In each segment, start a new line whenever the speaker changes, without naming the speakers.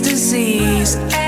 disease.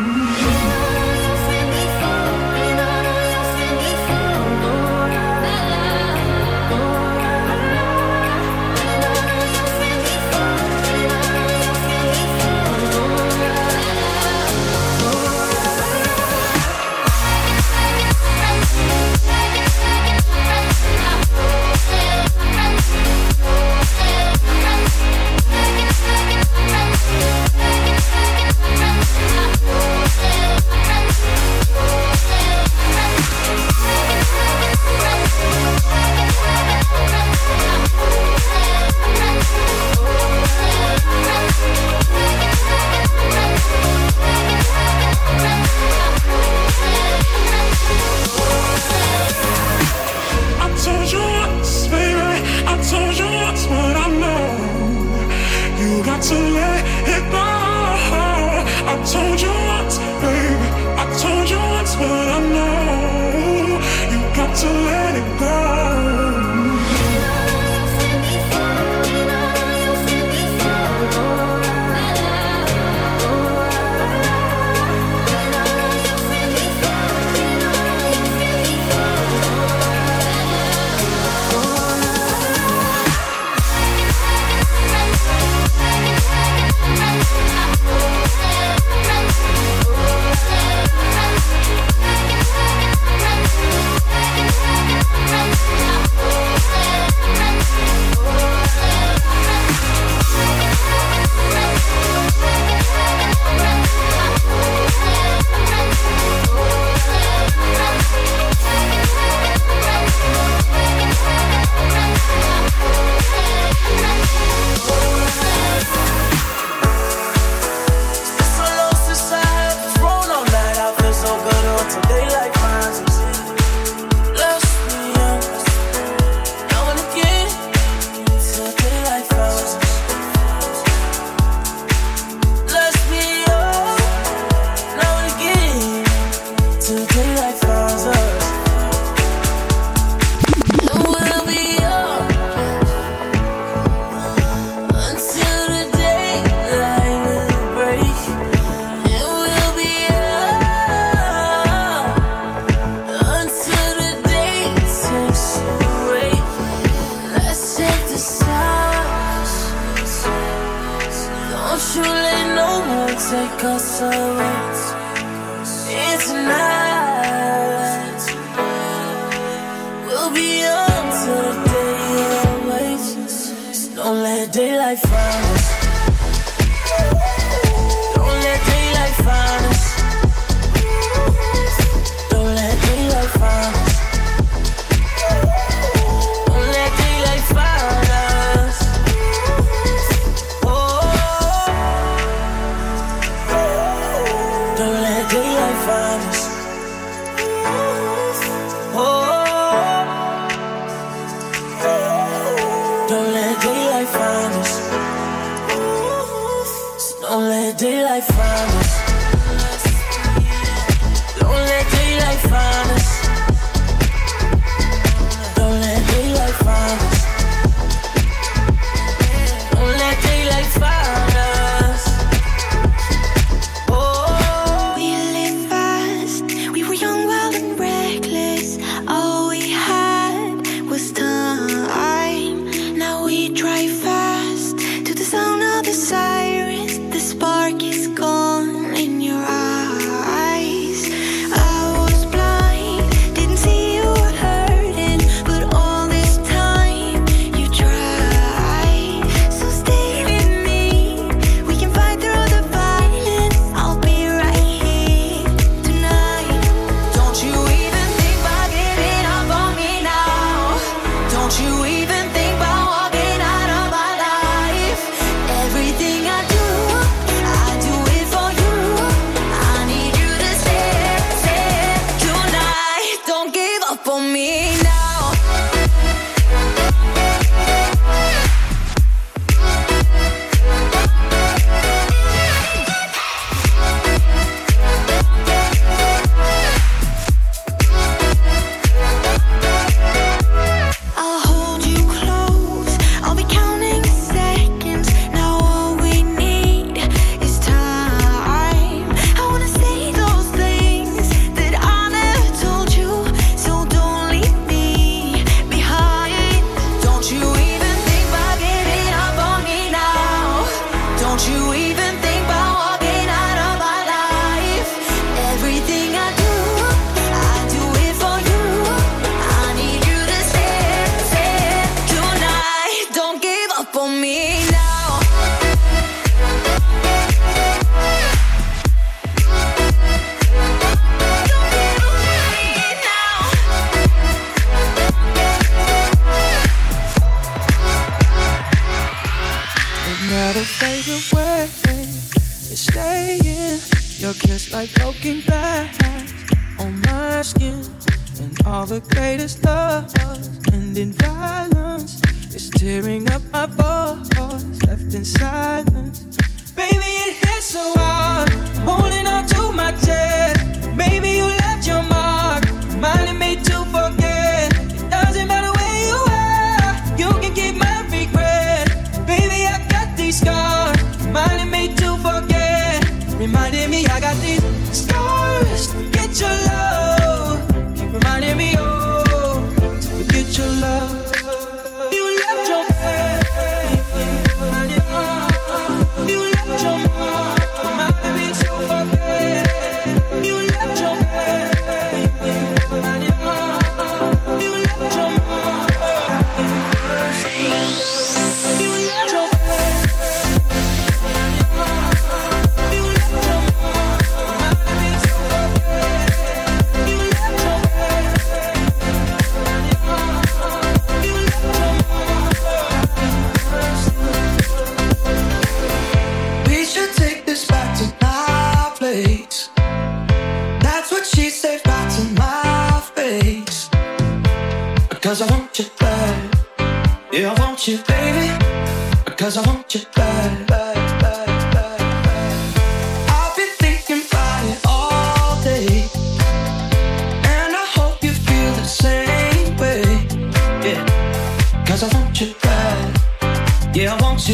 Don't let
daylight find us.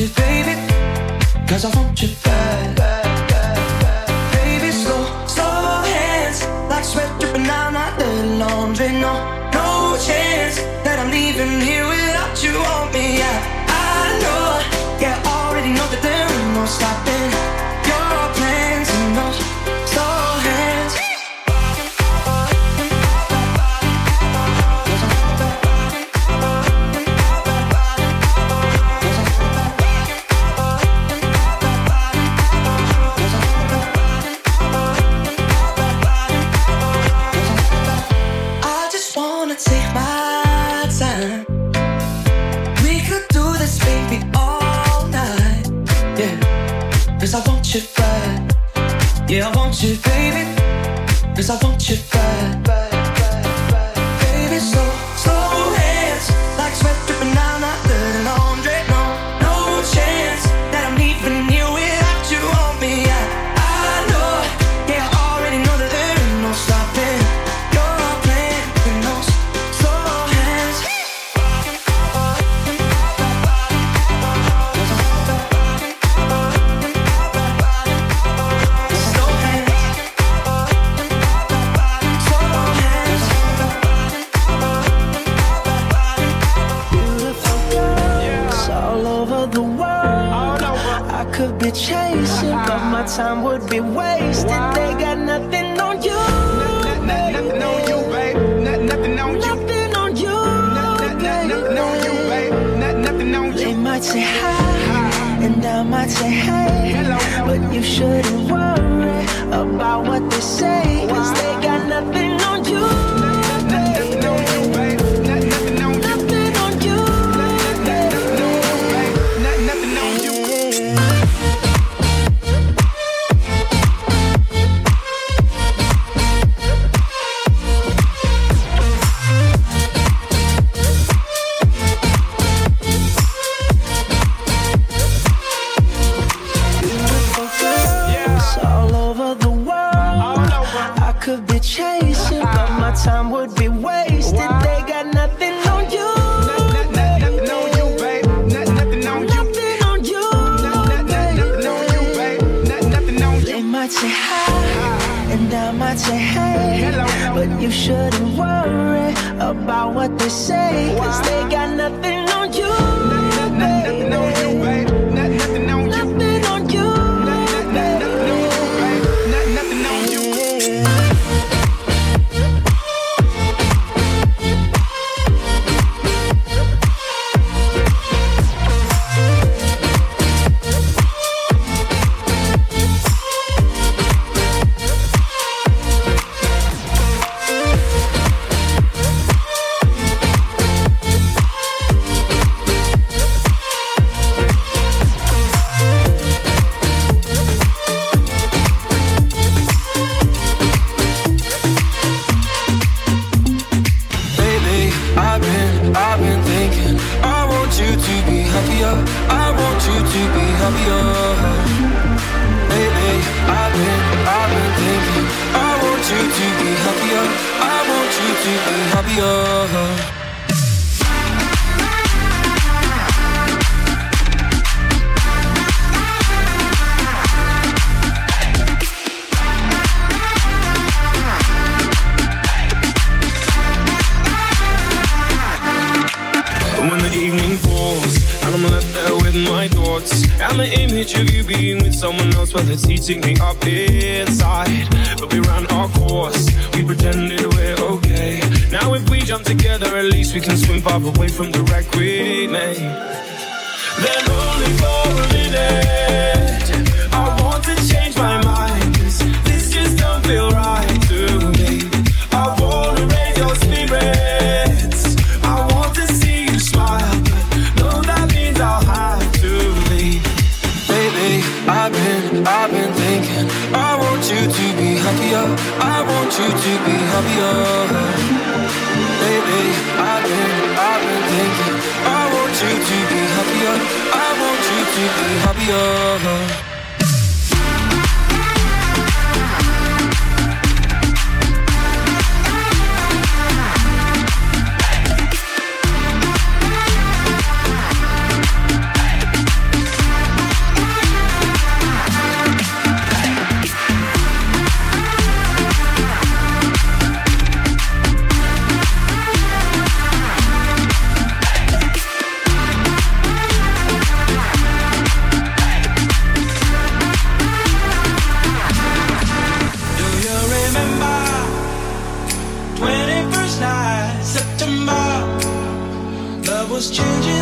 baby,
cause I want you bad. Baby, slow, slow hands, like sweat dripping down my dirty laundry. No, no chance that I'm leaving here
with
might say hi, and I might say hey. But you shouldn't worry about what they say, cause they got nothing on you.
Happier. I want you to be happier. Baby, I've been, I've been thinking. I want you to be happier. I want you to be happier.
Of you being with someone else, well, it's eating me up inside. But we ran our course, we pretended we're okay. Now if we jump together, at least we can swim far away from the wreck we made. Then only for a minute,
happier. Baby, I've been, I've been thinking. I want you to be happier. I want you to be happier.
Was changing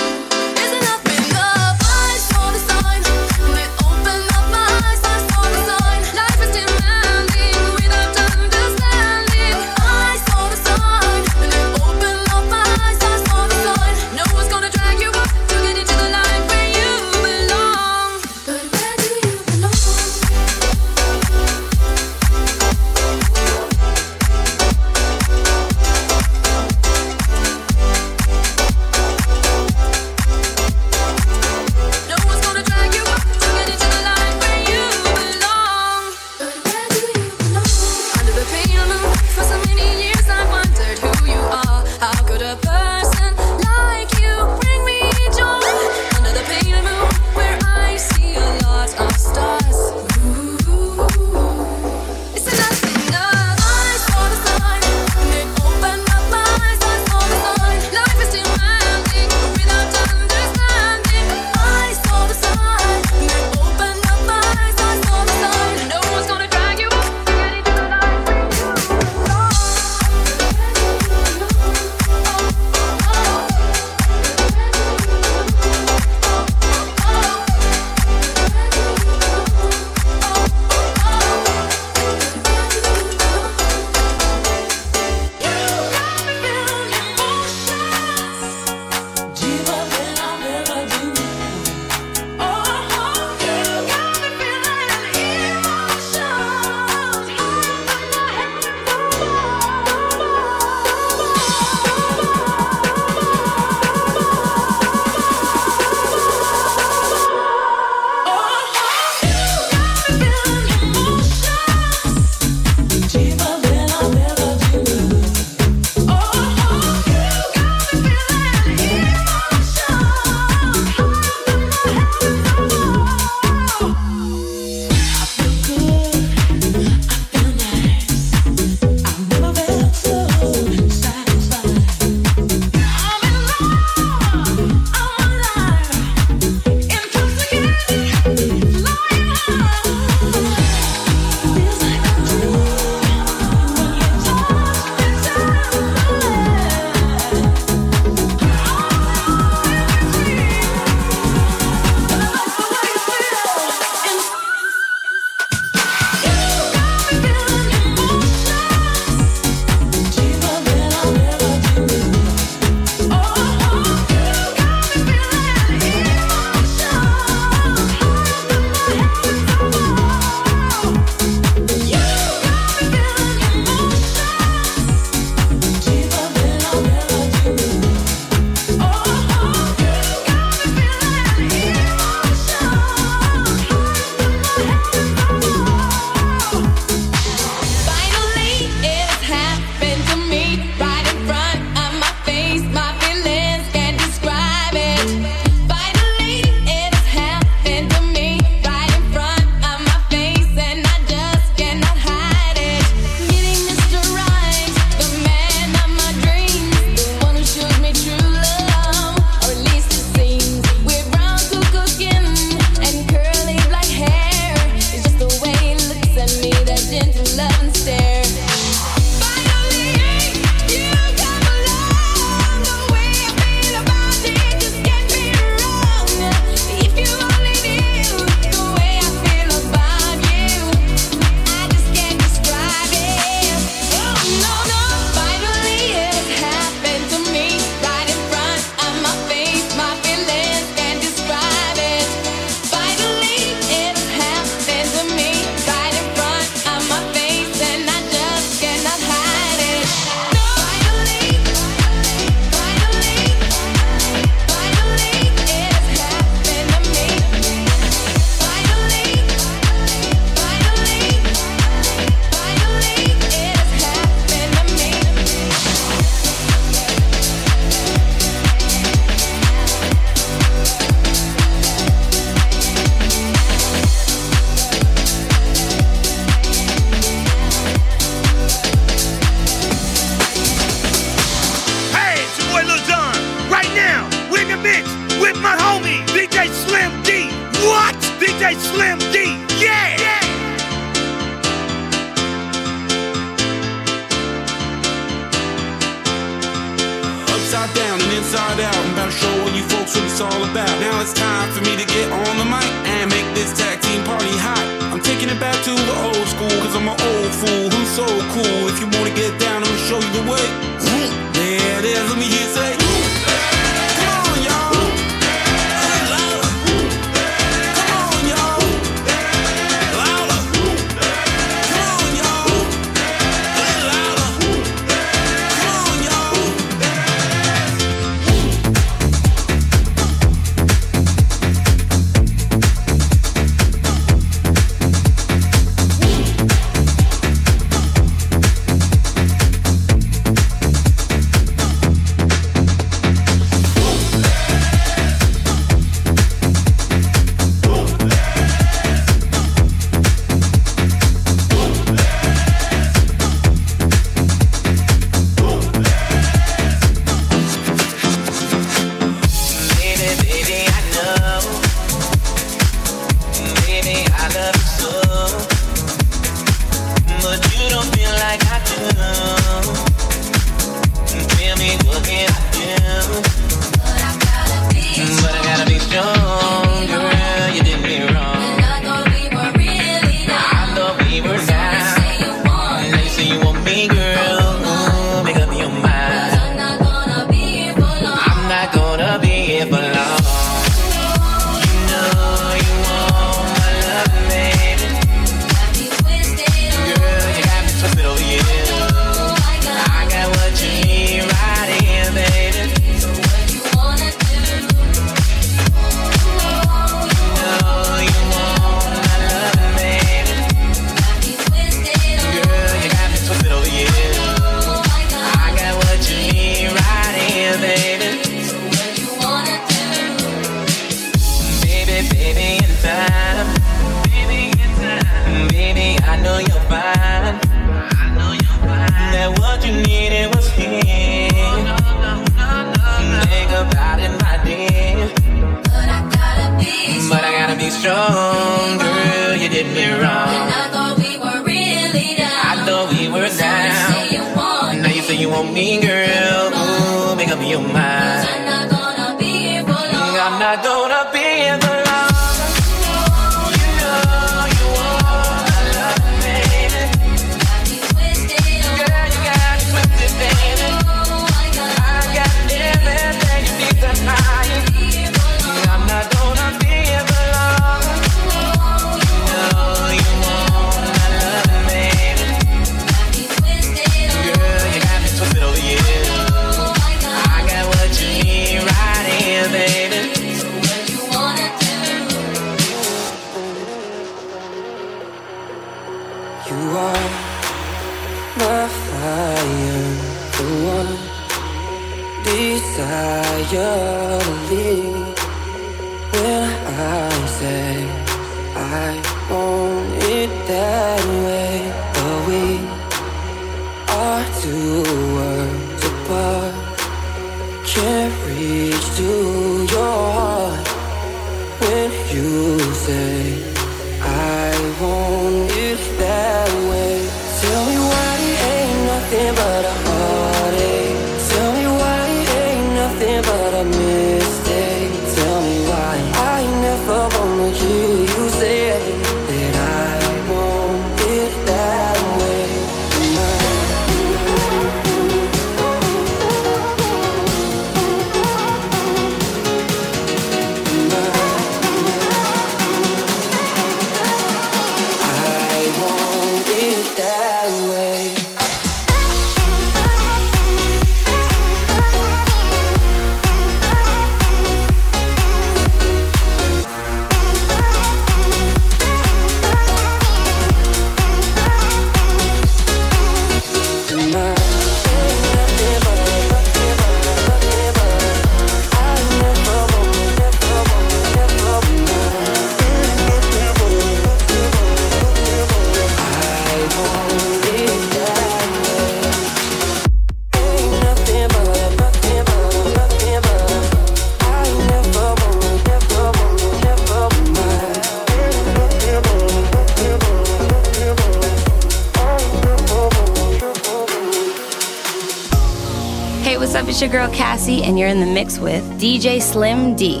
you're
in the mix with DJ Slim D.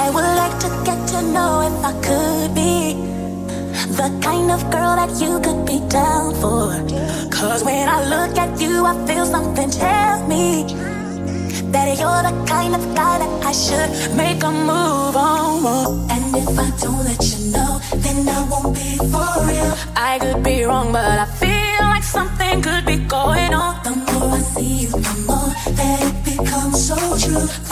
I would like to get to know if I could be the kind of girl that you could be down for. Cause when I look at you, I feel something tell me that you're the kind of guy that I should make a move on. And if I don't let you know, then I won't be for real. I could be wrong, but I feel like something could be going on the more that it becomes so true.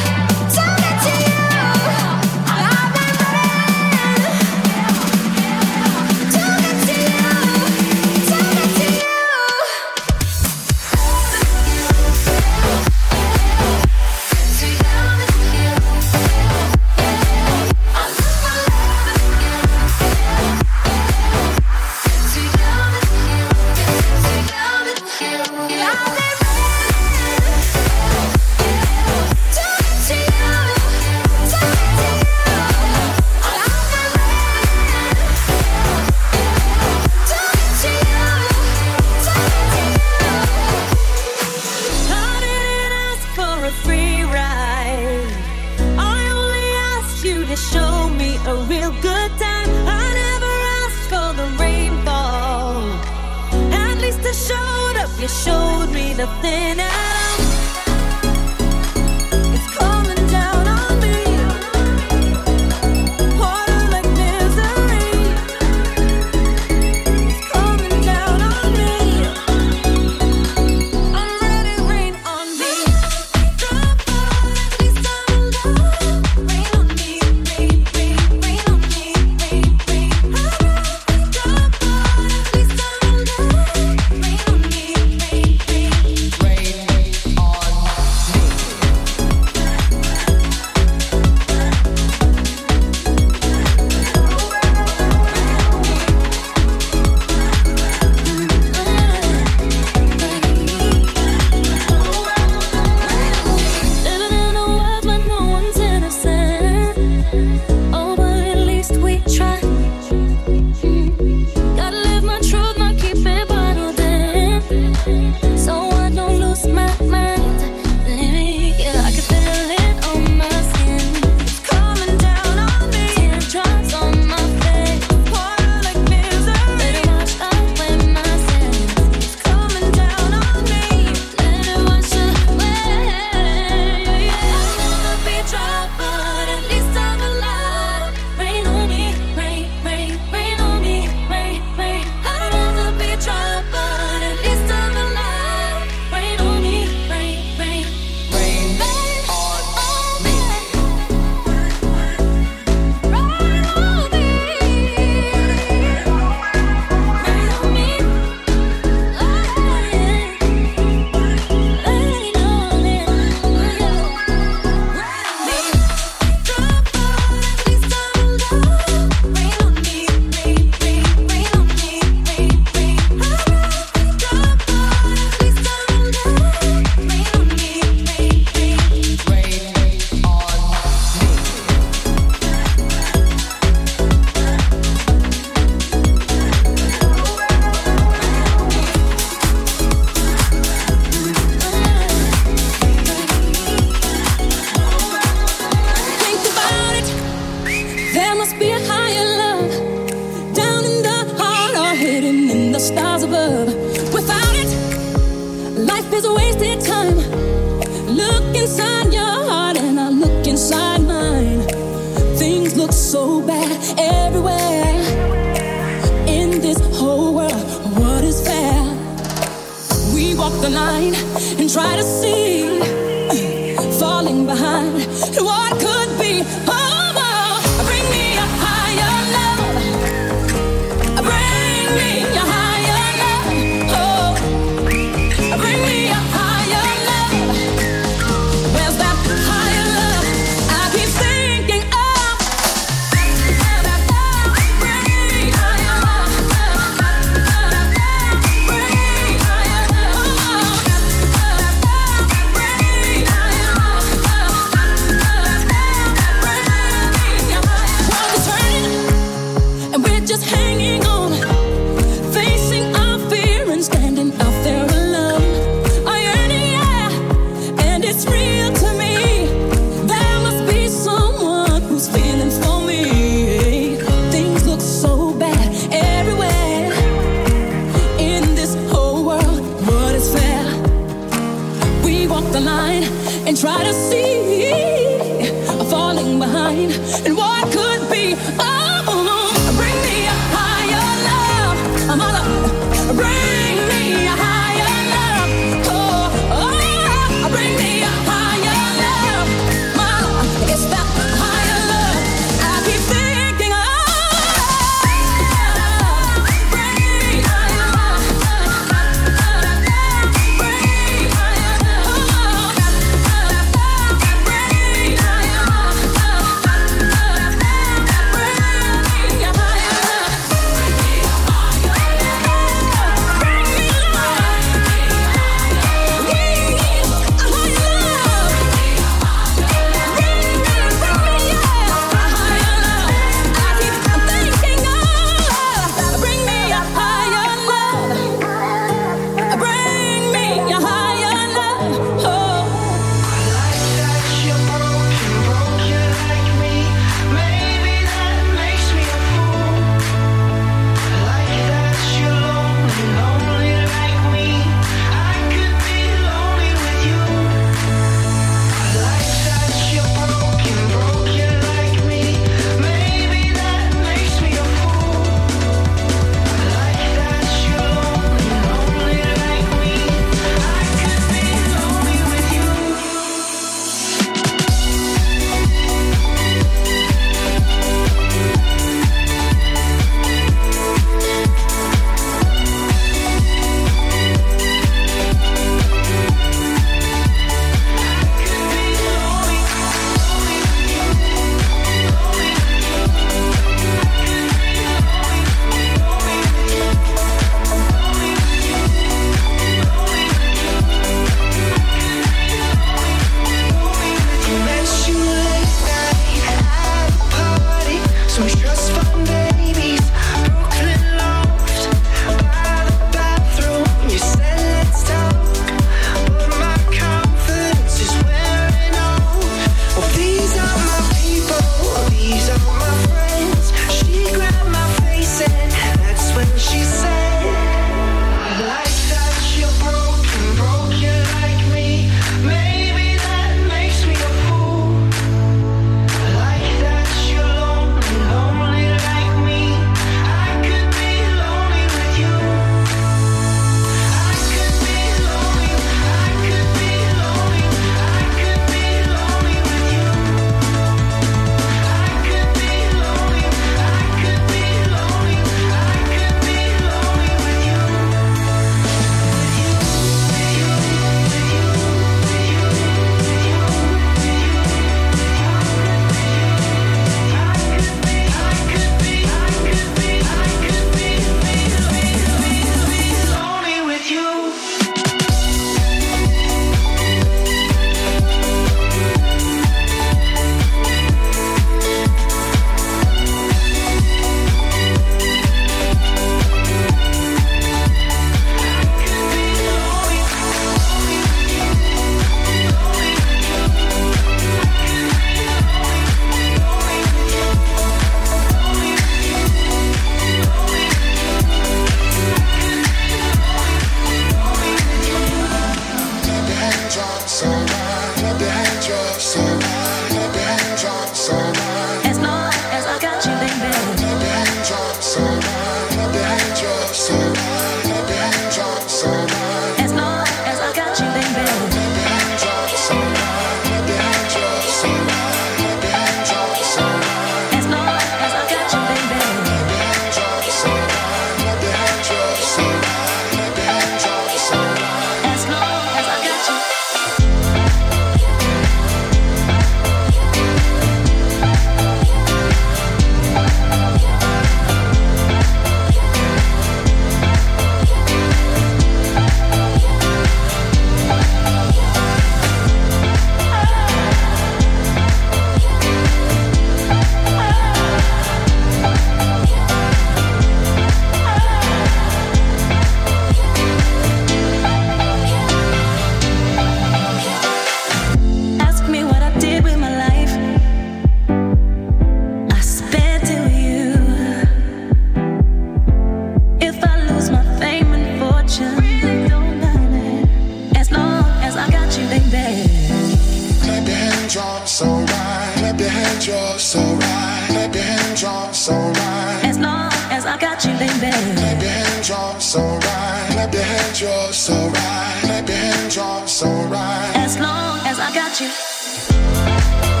hands up,
so right. Clap your
hands you're so
right. Clap your hands you're so right.
As long as I got you, baby.
Clap your hands you're so right. Clap your hands you're so right. Clap your hands you're so right.
As long as I got you.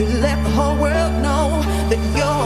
to let the whole world know that you're